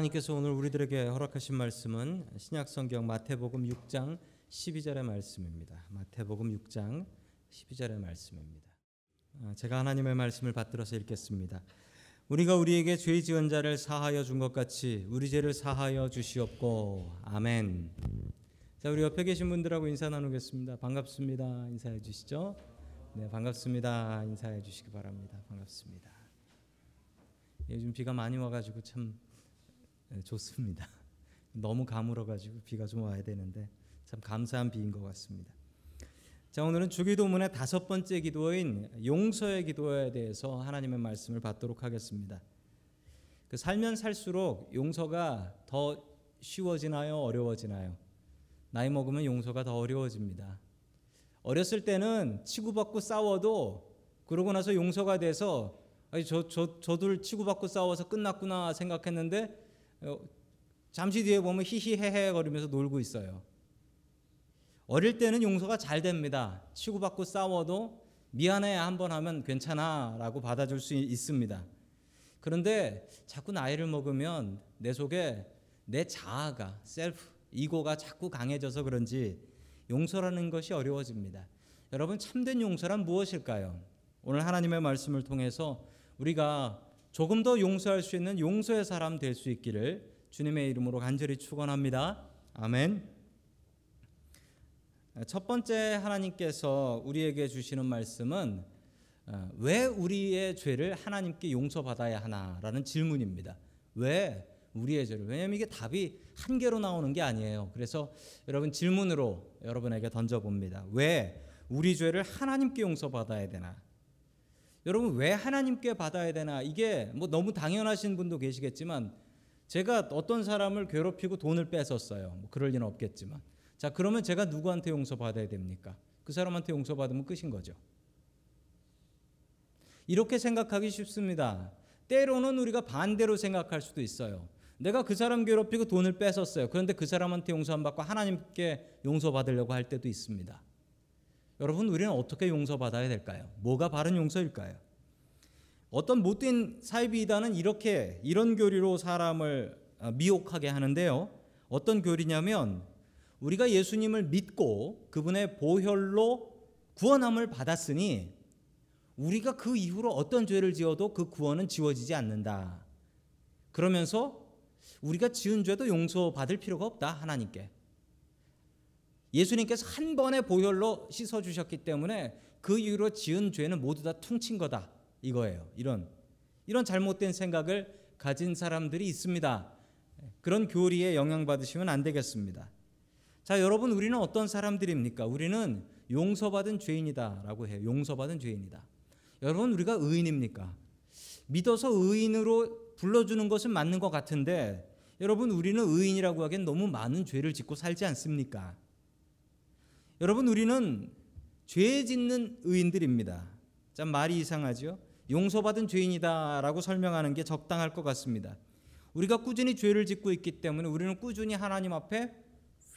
하나님께서 오늘 우리들에게 허락하신 말씀은 신약성경 마태복음 6장 12절의 말씀입니다. 마태복음 6장 12절의 말씀입니다. 아, 제가 하나님의 말씀을 받들어서 읽겠습니다. 우리가 우리에게 죄 지은 자를 사하여 준 것 같이 우리 죄를 사하여 주시옵고 아멘. 자 우리 옆에 계신 분들하고 인사 나누겠습니다. 반갑습니다. 인사해 주시죠. 네 반갑습니다. 인사해 주시기 바랍니다. 반갑습니다. 요즘 비가 많이 와가지고 참 네, 좋습니다. 너무 가물어가지고 비가 좀 와야 되는데 참 감사한 비인 것 같습니다. 자 오늘은 주기도문의 다섯 번째 기도인 용서의 기도에 대해서 하나님의 말씀을 받도록 하겠습니다. 그 살면 살수록 용서가 더 쉬워지나요, 어려워지나요? 나이 먹으면 용서가 더 어려워집니다. 어렸을 때는 치고받고 싸워도 그러고 나서 용서가 돼서 아니 저 저 저들 치고받고 싸워서 끝났구나 생각했는데 어, 잠시 뒤에 보면 히히헤헤 거리면서 놀고 있어요. 어릴 때는 용서가 잘 됩니다. 치고받고 싸워도 미안해 한 번 하면 괜찮아 라고 받아줄 수 있습니다. 그런데 자꾸 나이를 먹으면 내 속에 내 자아가 셀프 이고가 자꾸 강해져서 그런지 용서라는 것이 어려워집니다. 여러분 참된 용서란 무엇일까요? 오늘 하나님의 말씀을 통해서 우리가 조금 더 용서할 수 있는 용서의 사람 될 수 있기를 주님의 이름으로 간절히 축원합니다. 아멘. 첫 번째 하나님께서 우리에게 주시는 말씀은 어, 왜 우리의 죄를 하나님께 용서받아야 하나라는 질문입니다. 왜 우리의 죄를? 왜냐하면 이게 답이 한 개로 나오는 게 아니에요. 그래서 여러분 질문으로 여러분에게 던져 봅니다. 왜 우리 죄를 하나님께 용서받아야 되나? 여러분 왜 하나님께 받아야 되나? 이게 뭐 너무 당연하신 분도 계시겠지만 제가 어떤 사람을 괴롭히고 돈을 뺏었어요. 뭐 그럴 리는 없겠지만 자, 그러면 제가 누구한테 용서 받아야 됩니까? 그 사람한테 용서 받으면 끝인 거죠. 이렇게 생각하기 쉽습니다. 때로는 우리가 반대로 생각할 수도 있어요. 내가 그 사람 괴롭히고 돈을 뺏었어요. 그런데 그 사람한테 용서 안 받고 하나님께 용서 받으려고 할 때도 있습니다. 여러분, 우리는 어떻게 용서받아야 될까요? 뭐가 바른 용서일까요? 어떤 못된 사이비이다는 이렇게 이런 교리로 사람을 어, 미혹하게 하는데요. 어떤 교리냐면 우리가 예수님을 믿고 그분의 보혈로 구원함을 받았으니 우리가 그 이후로 어떤 죄를 지어도 그 구원은 지워지지 않는다. 그러면서 우리가 지은 죄도 용서받을 필요가 없다 하나님께. 예수님께서 한 번의 보혈로 씻어 주셨기 때문에 그 이후로 지은 죄는 모두 다 퉁친 거다 이거예요. 이런 이런 잘못된 생각을 가진 사람들이 있습니다. 그런 교리에 영향받으시면 안 되겠습니다. 자, 여러분 우리는 어떤 사람들입니까? 우리는 용서받은 죄인이다라고 해요. 용서받은 죄인이다. 여러분 우리가 의인입니까? 믿어서 의인으로 불러주는 것은 맞는 것 같은데 여러분 우리는 의인이라고 하기엔 너무 많은 죄를 짓고 살지 않습니까? 여러분 우리는 죄 짓는 의인들입니다. 참 말이 이상하죠. 용서받은 죄인이다라고 설명하는 게 적당할 것 같습니다. 우리가 꾸준히 죄를 짓고 있기 때문에 우리는 꾸준히 하나님 앞에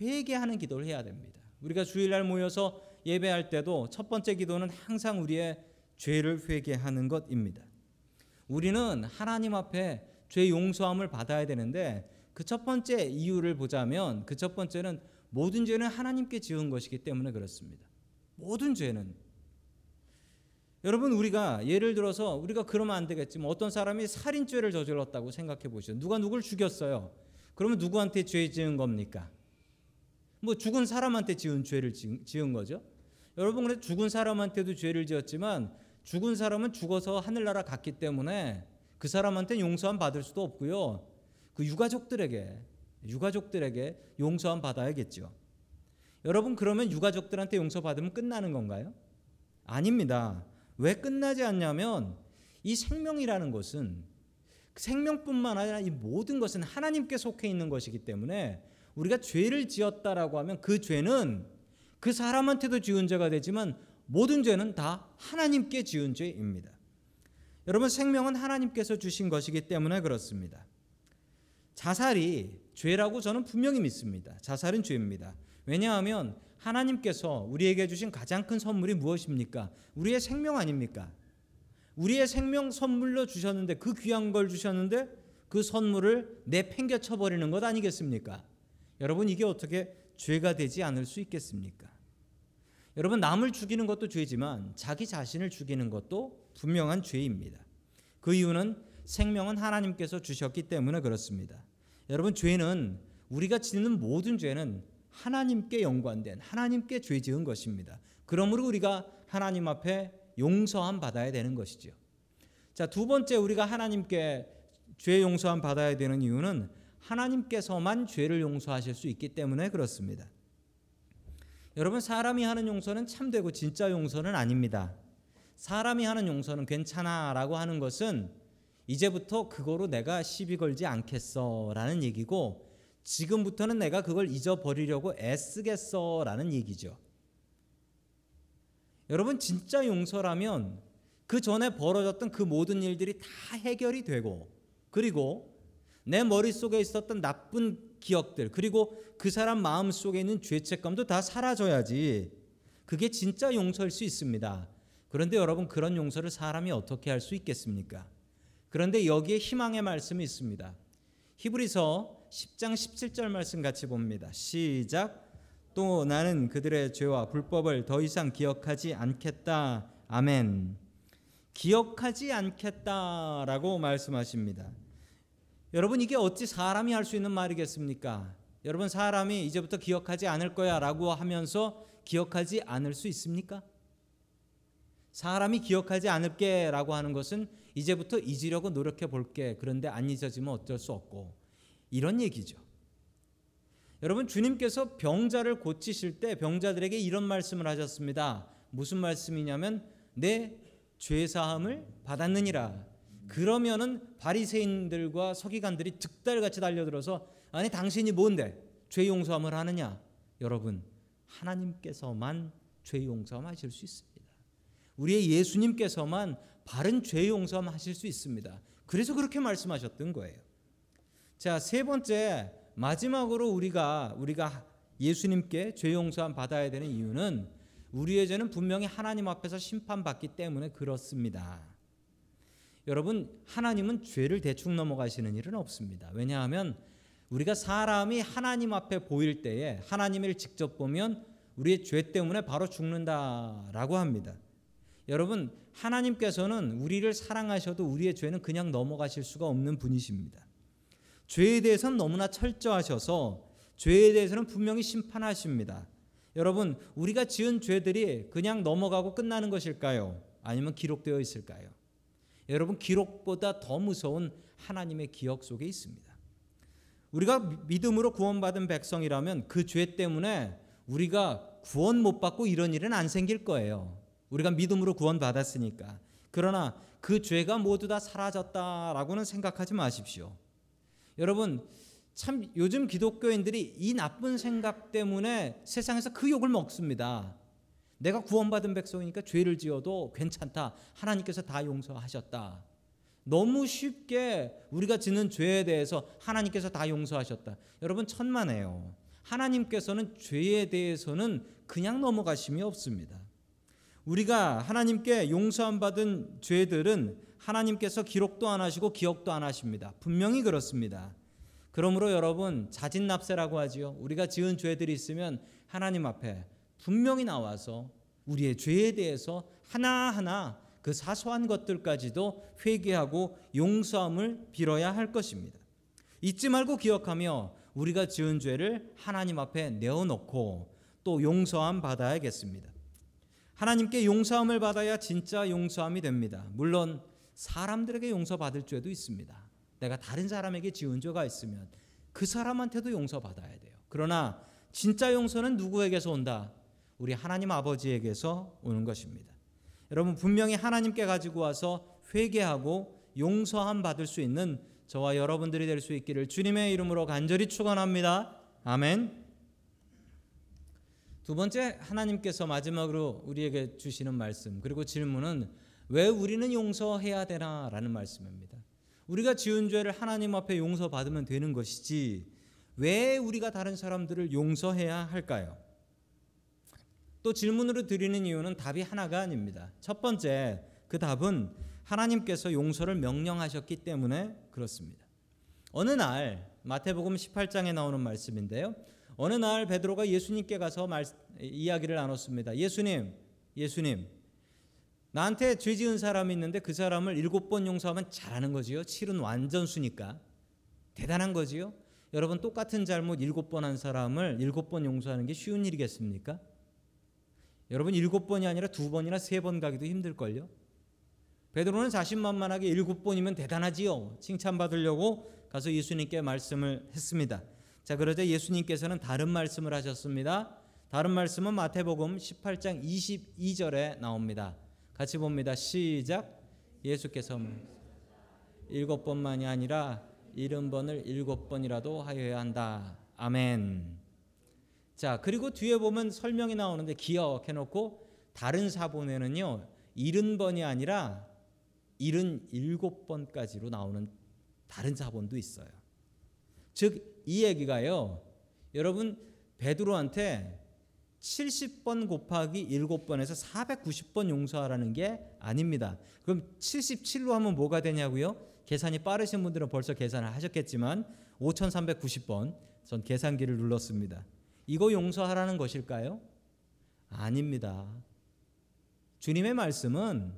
회개하는 기도를 해야 됩니다. 우리가 주일날 모여서 예배할 때도 첫 번째 기도는 항상 우리의 죄를 회개하는 것입니다. 우리는 하나님 앞에 죄 용서함을 받아야 되는데 그 첫 번째 이유를 보자면 그 첫 번째는 모든 죄는 하나님께 지은 것이기 때문에 그렇습니다. 모든 죄는 여러분 우리가 예를 들어서 우리가 그러면 안 되겠지만 어떤 사람이 살인죄를 저질렀다고 생각해 보시죠. 누가 누굴 죽였어요. 그러면 누구한테 죄 지은 겁니까? 뭐 죽은 사람한테 지은 죄를 지은 거죠. 여러분 그래 죽은 사람한테도 죄를 지었지만 죽은 사람은 죽어서 하늘나라 갔기 때문에 그 사람한테 용서함 받을 수도 없고요. 그 유가족들에게 유가족들에게 용서함 받아야겠죠. 여러분 그러면 유가족들한테 용서 받으면 끝나는 건가요? 아닙니다. 왜 끝나지 않냐면 이 생명이라는 것은 생명뿐만 아니라 이 모든 것은 하나님께 속해 있는 것이기 때문에 우리가 죄를 지었다라고 하면 그 죄는 그 사람한테도 지은 죄가 되지만 모든 죄는 다 하나님께 지은 죄입니다. 여러분 생명은 하나님께서 주신 것이기 때문에 그렇습니다. 자살이 죄라고 저는 분명히 믿습니다. 자살은 죄입니다. 왜냐하면 하나님께서 우리에게 주신 가장 큰 선물이 무엇입니까? 우리의 생명 아닙니까? 우리의 생명 선물로 주셨는데 그 귀한 걸 주셨는데 그 선물을 내팽개쳐 버리는 것 아니겠습니까? 여러분 이게 어떻게 죄가 되지 않을 수 있겠습니까? 여러분 남을 죽이는 것도 죄지만 자기 자신을 죽이는 것도 분명한 죄입니다. 그 이유는 생명은 하나님께서 주셨기 때문에 그렇습니다. 여러분 죄는 우리가 짓는 모든 죄는 하나님께 연관된 하나님께 죄 지은 것입니다. 그러므로 우리가 하나님 앞에 용서함 받아야 되는 것이죠. 자, 두 번째 우리가 하나님께 죄 용서함 받아야 되는 이유는 하나님께서만 죄를 용서하실 수 있기 때문에 그렇습니다. 여러분 사람이 하는 용서는 참되고 진짜 용서는 아닙니다. 사람이 하는 용서는 괜찮아라고 하는 것은 이제부터 그거로 내가 시비 걸지 않겠어라는 얘기고 지금부터는 내가 그걸 잊어버리려고 애쓰겠어라는 얘기죠. 여러분 진짜 용서라면 그 전에 벌어졌던 그 모든 일들이 다 해결이 되고 그리고 내 머릿속에 있었던 나쁜 기억들 그리고 그 사람 마음 속에 있는 죄책감도 다 사라져야지 그게 진짜 용서일 수 있습니다. 그런데 여러분 그런 용서를 사람이 어떻게 할 수 있겠습니까? 그런데 여기에 희망의 말씀이 있습니다. 히브리서 10장 17절 말씀 같이 봅니다. 시작. 또 나는 그들의 죄와 불법을 더 이상 기억하지 않겠다. 아멘. 기억하지 않겠다라고 말씀하십니다. 여러분 이게 어찌 사람이 할 수 있는 말이겠습니까? 여러분 사람이 이제부터 기억하지 않을 거야라고 하면서 기억하지 않을 수 있습니까? 사람이 기억하지 않을게라고 하는 것은 이제부터 잊으려고 노력해 볼게. 그런데 안 잊어지면 어쩔 수 없고 이런 얘기죠. 여러분 주님께서 병자를 고치실 때 병자들에게 이런 말씀을 하셨습니다. 무슨 말씀이냐면 내 죄 사함을 받았느니라. 그러면은 바리새인들과 서기관들이 득달같이 달려들어서 아니 당신이 뭔데 죄 용서함을 하느냐? 여러분 하나님께서만 죄 용서하실 수 있습니다. 우리의 예수님께서만 바른 죄 용서함 하실 수 있습니다. 그래서 그렇게 말씀하셨던 거예요. 자, 세 번째 마지막으로 우리가 우리가 예수님께 죄 용서함 받아야 되는 이유는 우리의 죄는 분명히 하나님 앞에서 심판받기 때문에 그렇습니다. 여러분, 하나님은 죄를 대충 넘어가시는 일은 없습니다. 왜냐하면 우리가 사람이 하나님 앞에 보일 때에 하나님을 직접 보면 우리의 죄 때문에 바로 죽는다라고 합니다. 여러분, 하나님께서는 우리를 사랑하셔도 우리의 죄는 그냥 넘어가실 수가 없는 분이십니다. 죄에 대해서는 너무나 철저하셔서 죄에 대해서는 분명히 심판하십니다. 여러분, 우리가 지은 죄들이 그냥 넘어가고 끝나는 것일까요? 아니면 기록되어 있을까요? 여러분, 기록보다 더 무서운 하나님의 기억 속에 있습니다. 우리가 믿음으로 구원받은 백성이라면 그 죄 때문에 우리가 구원 못 받고 이런 일은 안 생길 거예요. 우리가 믿음으로 구원받았으니까. 그러나 그 죄가 모두 다 사라졌다라고는 생각하지 마십시오. 여러분, 참 요즘 기독교인들이 이 나쁜 생각 때문에 세상에서 그 욕을 먹습니다. 내가 구원받은 백성이니까 죄를 지어도 괜찮다. 하나님께서 다 용서하셨다. 너무 쉽게 우리가 짓는 죄에 대해서 하나님께서 다 용서하셨다. 여러분 천만에요. 하나님께서는 죄에 대해서는 그냥 넘어가심이 없습니다. 우리가 하나님께 용서함 받은 죄들은 하나님께서 기록도 안 하시고 기억도 안 하십니다. 분명히 그렇습니다. 그러므로 여러분 자진납세라고 하지요. 우리가 지은 죄들이 있으면 하나님 앞에 분명히 나와서 우리의 죄에 대해서 하나하나 그 사소한 것들까지도 회개하고 용서함을 빌어야 할 것입니다. 잊지 말고 기억하며 우리가 지은 죄를 하나님 앞에 내어놓고 또 용서함 받아야겠습니다. 하나님께 용서함을 받아야 진짜 용서함이 됩니다. 물론 사람들에게 용서받을 죄도 있습니다. 내가 다른 사람에게 지은 죄가 있으면 그 사람한테도 용서받아야 돼요. 그러나 진짜 용서는 누구에게서 온다? 우리 하나님 아버지에게서 오는 것입니다. 여러분 분명히 하나님께 가지고 와서 회개하고 용서함 받을 수 있는 저와 여러분들이 될 수 있기를 주님의 이름으로 간절히 축원합니다. 아멘. 두 번째 하나님께서 마지막으로 우리에게 주시는 말씀 그리고 질문은 왜 우리는 용서해야 되나라는 말씀입니다. 우리가 지은 죄를 하나님 앞에 용서받으면 되는 것이지 왜 우리가 다른 사람들을 용서해야 할까요? 또 질문으로 드리는 이유는 답이 하나가 아닙니다. 첫 번째 그 답은 하나님께서 용서를 명령하셨기 때문에 그렇습니다. 어느 날 마태복음 18장에 나오는 말씀인데요. 어느 날 베드로가 예수님께 가서 말, 이야기를 나눴습니다. 예수님, 예수님, 나한테 죄 지은 사람이 있는데 그 사람을 일곱 번 용서하면 잘하는 거지요. 칠은 완전수니까 대단한 거지요. 여러분 똑같은 잘못 일곱 번 한 사람을 일곱 번 용서하는 게 쉬운 일이겠습니까? 여러분 일곱 번이 아니라 두 번이나 세 번 가기도 힘들걸요. 베드로는 자신만만하게 일곱 번이면 대단하지요. 칭찬받으려고 가서 예수님께 말씀을 했습니다. 자, 그러자 예수님께서는 다른 말씀을 하셨습니다. 다른 말씀은 마태복음 18장 22절에 나옵니다. 같이 봅니다. 시작. 예수께서 일곱 번만이 아니라 일흔 번을 일곱 번이라도 하여야 한다. 아멘. 자, 그리고 뒤에 보면 설명이 나오는데 기억해 놓고 다른 사본에는요. 일흔 번이 아니라 일흔 일곱 번까지로 나오는 다른 사본도 있어요. 즉 이 얘기가요. 여러분 베드로한테 70번 곱하기 7번에서 490번 용서하라는 게 아닙니다. 그럼 77로 하면 뭐가 되냐고요? 계산이 빠르신 분들은 벌써 계산을 하셨겠지만 5390번 전 계산기를 눌렀습니다. 이거 용서하라는 것일까요? 아닙니다. 주님의 말씀은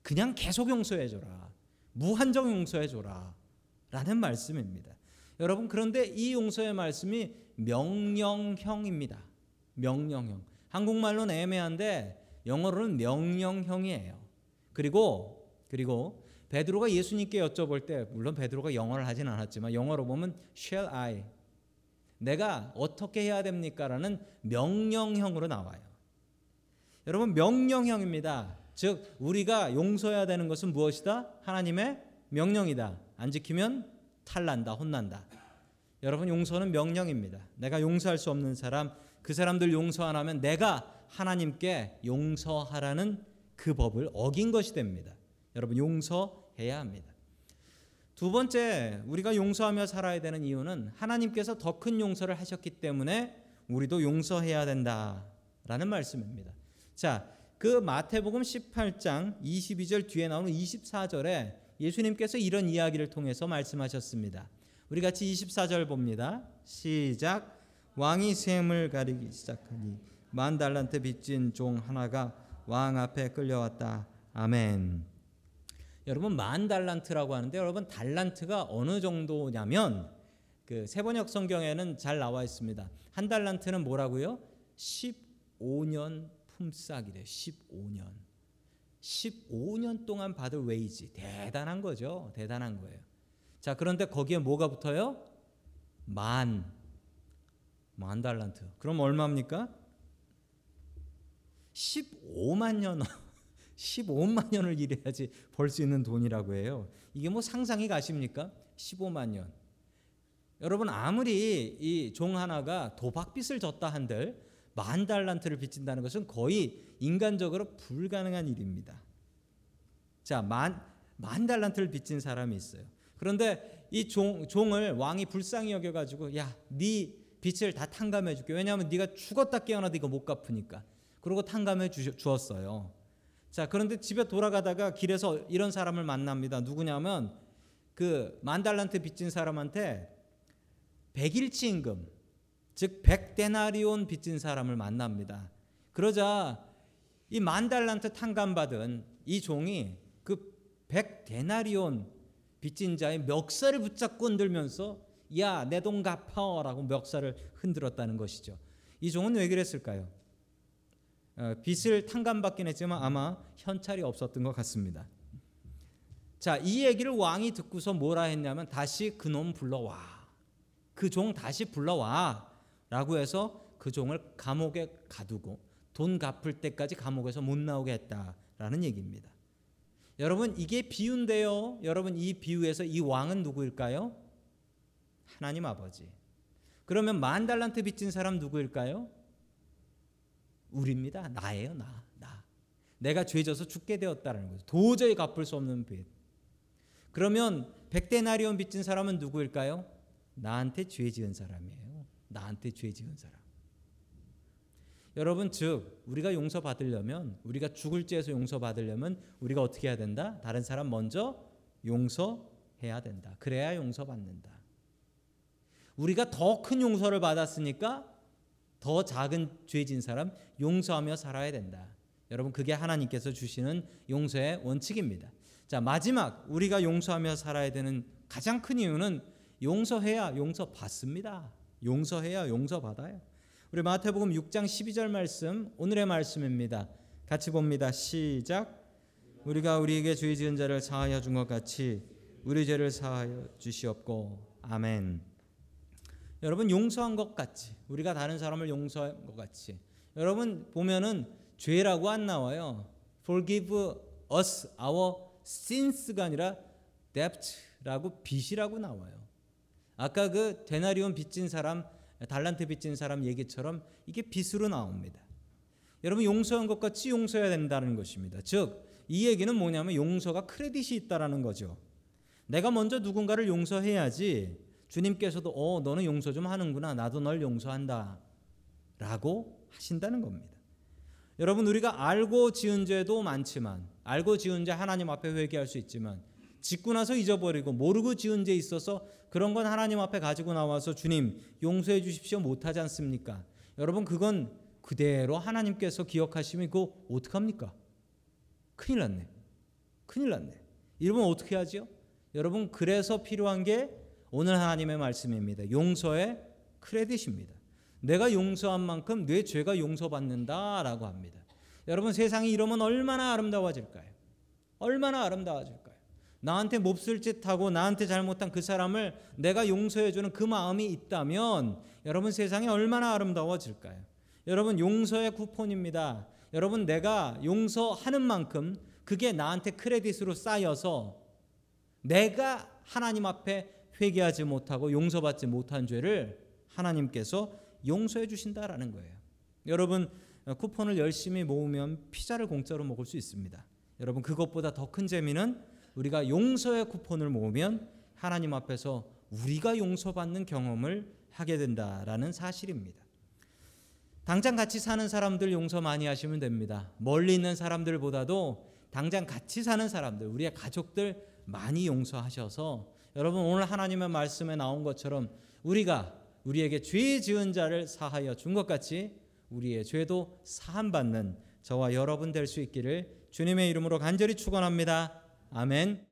그냥 계속 용서해 줘라. 무한정 용서해 줘라. 라는 말씀입니다. 여러분 그런데 이 용서의 말씀이 명령형입니다. 명령형. 한국말로는 애매한데 영어로는 명령형이에요. 그리고 그리고 베드로가 예수님께 여쭤볼 때 물론 베드로가 영어를 하진 않았지만 영어로 보면 shall I 내가 어떻게 해야 됩니까라는 명령형으로 나와요. 여러분 명령형입니다. 즉 우리가 용서해야 되는 것은 무엇이다? 하나님의 명령이다. 안 지키면 탈난다, 혼난다. 여러분 용서는 명령입니다. 내가 용서할 수 없는 사람, 그 사람들 용서 안 하면 내가 하나님께 용서하라는 그 법을 어긴 것이 됩니다. 여러분 용서해야 합니다. 두 번째, 우리가 용서하며 살아야 되는 이유는 하나님께서 더 큰 용서를 하셨기 때문에 우리도 용서해야 된다라는 말씀입니다. 자, 그 마태복음 18장 22절 뒤에 나오는 24절에 예수님께서 이런 이야기를 통해서 말씀하셨습니다. 우리 같이 24절 봅니다. 시작. 왕이 셈을 가리기 시작하니 만 달란트 빚진 종 하나가 왕 앞에 끌려왔다. 아멘. 여러분 만 달란트라고 하는데 여러분 달란트가 어느 정도냐면 그 세번역 성경에는 잘 나와 있습니다. 한 달란트는 뭐라고요? 15년 품삯이래. 15년. 15년 동안 받을 웨이지. 대단한 거죠. 대단한 거예요. 자, 그런데 거기에 뭐가 붙어요? 만. 만 달란트. 그럼 얼마입니까? 15만 년. 15만 년을 일해야지 벌 수 있는 돈이라고 해요. 이게 뭐 상상이 가십니까? 15만 년. 여러분 아무리 이 종 하나가 도박빚을 졌다 한들 만 달란트를 빚진다는 것은 거의 인간적으로 불가능한 일입니다. 자, 만, 만 달란트를 빚진 사람이 있어요. 그런데 이 종, 종을 왕이 불쌍히 여겨가지고 야, 네 빚을 다 탕감해 줄게. 왜냐하면 네가 죽었다 깨어나도 이거 못 갚으니까. 그러고 탕감해 주, 주었어요. 자, 그런데 집에 돌아가다가 길에서 이런 사람을 만납니다. 누구냐면 그 만 달란트 빚진 사람한테 백일치 임금 즉 100데나리온 빚진 사람을 만납니다. 그러자 이 만 달란트 탕감받은 이 종이 그 100데나리온 빚진 자의 멱살을 붙잡고 흔들면서 야, 내 돈 갚아라고 멱살을 흔들었다는 것이죠. 이 종은 왜 그랬을까요? 어, 빚을 탕감받긴 했지만 아마 현찰이 없었던 것 같습니다. 자, 이 얘기를 왕이 듣고서 뭐라 했냐면 다시 그놈 불러와. 그 종 다시 불러와. 라고 해서 그 종을 감옥에 가두고 돈 갚을 때까지 감옥에서 못 나오게 했다라는 얘기입니다. 여러분 이게 비유인데요. 여러분 이 비유에서 이 왕은 누구일까요? 하나님 아버지. 그러면 만 달란트 빚진 사람 누구일까요? 우리입니다. 나예요, 나. 나. 내가 죄져서 죽게 되었다는 거죠. 도저히 갚을 수 없는 빚. 그러면 백데나리온 빚진 사람은 누구일까요? 나한테 죄 지은 사람이에요. 나한테 죄 지은 사람. 여러분 즉 우리가 용서받으려면 우리가 죽을 죄에서 용서받으려면 우리가 어떻게 해야 된다? 다른 사람 먼저 용서해야 된다. 그래야 용서받는다. 우리가 더 큰 용서를 받았으니까 더 작은 죄진 사람 용서하며 살아야 된다. 여러분 그게 하나님께서 주시는 용서의 원칙입니다. 자, 마지막 우리가 용서하며 살아야 되는 가장 큰 이유는 용서해야 용서 받습니다. 용서해야 용서받아요. 우리 마태복음 6장 12절 말씀 오늘의 말씀입니다. 같이 봅니다. 시작. 우리가 우리에게 죄 지은 자를 사하여 준 것 같이 우리 죄를 사하여 주시옵고 아멘. 여러분 용서한 것 같이 우리가 다른 사람을 용서한 것 같이 여러분 보면은 죄라고 안 나와요. Forgive us our sins가 아니라 debt라고 빚이라고 나와요. 아까 그 데나리온 빚진 사람 달란트 빚진 사람 얘기처럼 이게 빚으로 나옵니다. 여러분 용서한 것 같이 용서해야 된다는 것입니다. 즉 이 얘기는 뭐냐면 용서가 크레딧이 있다라는 거죠. 내가 먼저 누군가를 용서해야지 주님께서도 어 너는 용서 좀 하는구나 나도 널 용서한다 라고 하신다는 겁니다. 여러분 우리가 알고 지은 죄도 많지만 알고 지은 죄 하나님 앞에 회개할 수 있지만 짓고 나서 잊어버리고 모르고 지은 죄 있어서 그런 건 하나님 앞에 가지고 나와서 주님 용서해 주십시오 못하지 않습니까? 여러분 그건 그대로 하나님께서 기억하시면 그거 어떡합니까? 큰일 났네. 큰일 났네. 이러면 어떻게 하지요? 여러분 그래서 필요한 게 오늘 하나님의 말씀입니다. 용서의 크레딧입니다. 내가 용서한 만큼 내 죄가 용서받는다라고 합니다. 여러분 세상이 이러면 얼마나 아름다워질까요? 얼마나 아름다워질까요? 나한테 몹쓸 짓 하고 나한테 잘못한 그 사람을 내가 용서해 주는 그 마음이 있다면 여러분 세상이 얼마나 아름다워질까요? 여러분 용서의 쿠폰입니다. 여러분 내가 용서하는 만큼 그게 나한테 크레딧으로 쌓여서 내가 하나님 앞에 회개하지 못하고 용서받지 못한 죄를 하나님께서 용서해 주신다라는 거예요. 여러분 쿠폰을 열심히 모으면 피자를 공짜로 먹을 수 있습니다. 여러분 그것보다 더 큰 재미는 우리가 용서의 쿠폰을 모으면 하나님 앞에서 우리가 용서받는 경험을 하게 된다라는 사실입니다. 당장 같이 사는 사람들 용서 많이 하시면 됩니다. 멀리 있는 사람들보다도 당장 같이 사는 사람들, 우리의 가족들 많이 용서하셔서 여러분 오늘 하나님의 말씀에 나온 것처럼 우리가 우리에게 죄 지은 자를 사하여 준 것 같이 우리의 죄도 사함 받는 저와 여러분 될 수 있기를 주님의 이름으로 간절히 축원합니다. 아멘.